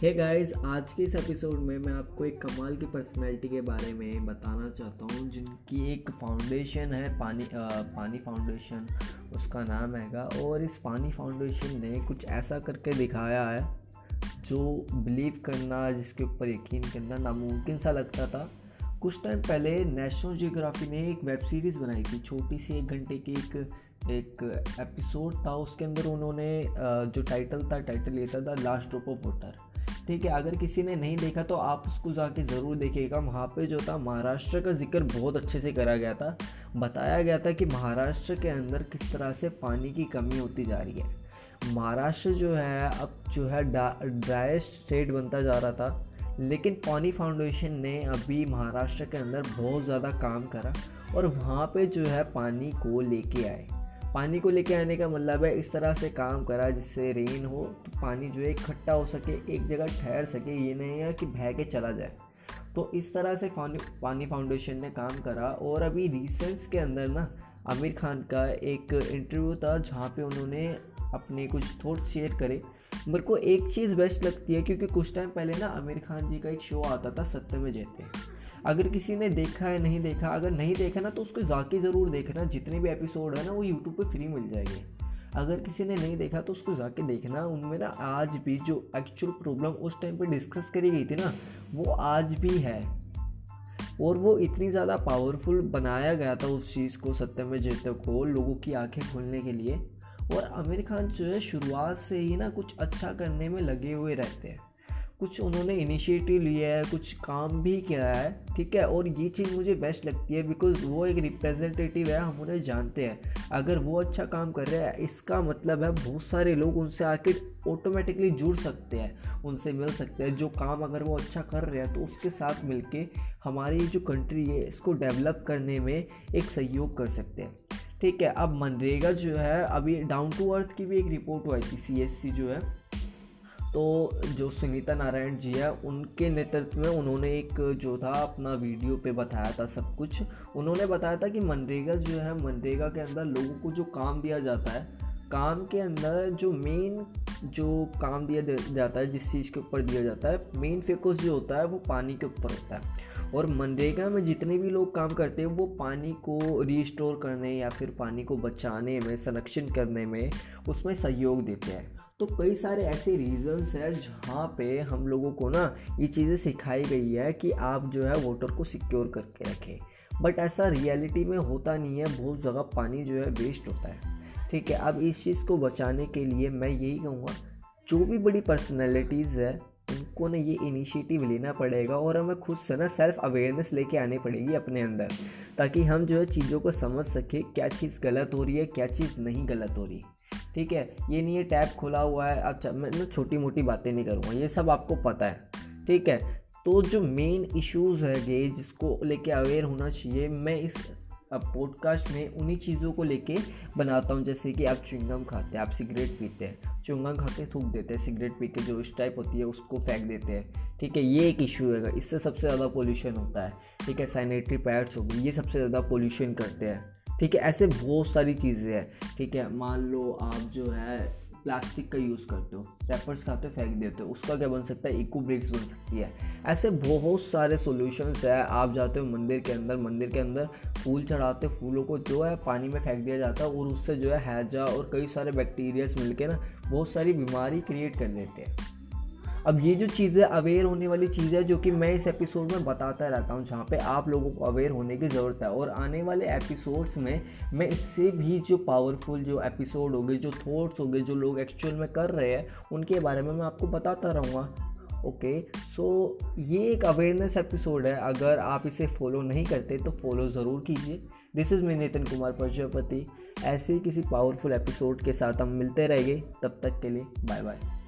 हे hey guys आज के इस एपिसोड में मैं आपको एक कमाल की पर्सनैलिटी के बारे में बताना चाहता हूँ जिनकी एक फाउंडेशन है पानी आ, पानी फाउंडेशन उसका नाम हैगा। और इस पानी फाउंडेशन ने कुछ ऐसा करके दिखाया है जो बिलीव करना जिसके ऊपर यकीन करना नामुमकिन सा लगता था। कुछ टाइम पहले नेशनल जियोग्राफी ने एक वेब सीरीज़ बनाई थी छोटी सी एक घंटे की एक एक एपिसोड था। उसके अंदर उन्होंने जो टाइटल था टाइटल ये था लास्ट ड्रॉप ऑफ़ वाटर ठीक है, अगर किसी ने नहीं देखा तो आप उसको जाके ज़रूर देखिएगा। वहाँ पे जो था, महाराष्ट्र का ज़िक्र बहुत अच्छे से करा गया था। बताया गया था कि महाराष्ट्र के अंदर किस तरह से पानी की कमी होती जा रही है। महाराष्ट्र जो है, अब जो है ड्राइस्ट स्टेट बनता जा रहा था। लेकिन पानी फाउंडेशन ने अभी महाराष्ट्र के अंदर बहुत ज़्यादा काम करा और वहाँ पे जो है पानी को लेके आए। पानी को लेके आने का मतलब है इस तरह से काम करा जिससे रेन हो तो पानी जो है इकट्ठा हो सके, एक जगह ठहर सके, ये नहीं है कि बह के चला जाए। तो इस तरह से पानी फाउंडेशन ने काम करा और अभी रिसेंट्स के अंदर ना आमिर खान का एक इंटरव्यू था जहाँ पे उन्होंने अपने कुछ थॉट्स शेयर करे। मेरे को एक चीज़ बेस्ट लगती है क्योंकि कुछ टाइम पहले ना आमिर खान जी का एक शो आता था सत्य में जैते अगर किसी ने देखा है, नहीं देखा, अगर नहीं देखा ना तो उसको जाके ज़रूर देखना। जितने भी एपिसोड है ना, वो यूट्यूब पे फ्री मिल जाएँगे। अगर किसी ने नहीं देखा तो उसको जाके देखना। उनमें ना आज भी जो एक्चुअल प्रॉब्लम उस टाइम पे डिस्कस करी गई थी ना, वो आज भी है। और वो इतनी ज़्यादा पावरफुल बनाया गया था उस चीज़ को सत्यम जयते को, लोगों की आँखें खोलने के लिए। और आमिर खान जो है, शुरुआत से ही ना कुछ अच्छा करने में लगे हुए रहते हैं। कुछ उन्होंने इनिशिएटिव लिया है, कुछ काम भी किया है, ठीक है? और ये चीज़ मुझे बेस्ट लगती है बिकॉज़ वो एक रिप्रेजेंटेटिव है, हम उन्हें जानते हैं। अगर वो अच्छा काम कर रहे हैं, इसका मतलब है बहुत सारे लोग उनसे आके ऑटोमेटिकली जुड़ सकते हैं, उनसे मिल सकते हैं। जो काम अगर वो अच्छा कर रहे हैं तो उसके साथ मिलके हमारी जो कंट्री है, इसको डेवलप करने में एक सहयोग कर सकते हैं। ठीक है, अब मनरेगा जो है, अभी डाउन टू अर्थ की भी एक रिपोर्ट आई थी सी जो है। तो जो सुनीता नारायण जी है, उनके नेतृत्व में उन्होंने एक जो था अपना वीडियो पे बताया था सब कुछ। उन्होंने बताया था कि मनरेगा जो है, मनरेगा के अंदर लोगों को जो काम दिया जाता है, काम के अंदर जो मेन जो काम दिया जाता है, जिस चीज़ के ऊपर दिया जाता है मेन फोकस जो होता है वो पानी के ऊपर होता है। और मनरेगा में जितने भी लोग काम करते हैं, वो पानी को रिस्टोर करने या फिर पानी को बचाने में, संरक्षण करने में उसमें सहयोग देते हैं। तो कई सारे ऐसे रीज़न्स हैं जहाँ पे हम लोगों को ना ये चीज़ें सिखाई गई है कि आप जो है वोटर को सिक्योर करके रखें। बट ऐसा रियलिटी में होता नहीं है, बहुत जगह पानी जो है वेस्ट होता है। ठीक है, अब इस चीज़ को बचाने के लिए मैं यही कहूँगा, जो भी बड़ी पर्सनैलिटीज़ है, उनको ना ये इनिशिएटिव लेना पड़ेगा और हमें खुद से ना सेल्फ अवेयरनेस लेके आनी पड़ेगी अपने अंदर, ताकि हम जो है चीज़ों को समझ सकें, क्या चीज़ गलत हो रही है, क्या चीज़ नहीं गलत हो रही। ठीक है? ये नहीं है टैब खुला हुआ है अच्छा मैं ना छोटी मोटी बातें नहीं करूँगा, ये सब आपको पता है, ठीक है? तो जो मेन इश्यूज़ है ये, जिसको लेके अवेयर होना चाहिए, मैं इस, अब पॉडकास्ट में उन्हीं चीज़ों को लेके बनाता हूँ, जैसे कि आप चुंगम खाते हैं, आप सिगरेट पीते हैं चुंगम खाते थूक देते हैं सिगरेट पी के जो इस टाइप होती है, उसको फेंक देते हैं, ठीक है? ये एक इशू है, इससे सबसे ज़्यादा पोल्यूशन होता है, ठीक है? सैनिटरी पैड्स हो गई, ये सबसे ज़्यादा पोल्यूशन करते हैं। ठीक है, ऐसे बहुत सारी चीज़ें हैं, ठीक है। मान लो आप जो है प्लास्टिक का यूज़ करते हो रैपर्स खाते हो, फेंक देते हो, उसका क्या बन सकता है? इको ब्रिक्स बन सकती है। ऐसे बहुत सारे सॉल्यूशंस है। आप जाते हो मंदिर के अंदर, मंदिर के अंदर फूल चढ़ाते फूलों को जो है पानी में फेंक दिया जाता है और उससे जो है हैजा और कई सारे बैक्टीरियाज मिलके ना बहुत सारी बीमारी क्रिएट कर देते हैं। अब ये जो चीज़ें अवेयर होने वाली चीज़ है, जो कि मैं इस एपिसोड में बताता रहता हूँ, जहाँ पे आप लोगों को अवेयर होने की ज़रूरत है। और आने वाले एपिसोड्स में मैं इससे भी जो पावरफुल जो एपिसोड हो गए जो थॉट्स हो गए जो लोग एक्चुअल में कर रहे हैं, उनके बारे में मैं आपको बताता रहूँगा। ओके सो ये एक अवेयरनेस एपिसोड है। अगर आप इसे फॉलो नहीं करते तो फॉलो ज़रूर कीजिए। This is me Nitin Kumar Prajapati ऐसे ही किसी पावरफुल एपिसोड के साथ हम मिलते रहेंगे। तब तक के लिए बाय बाय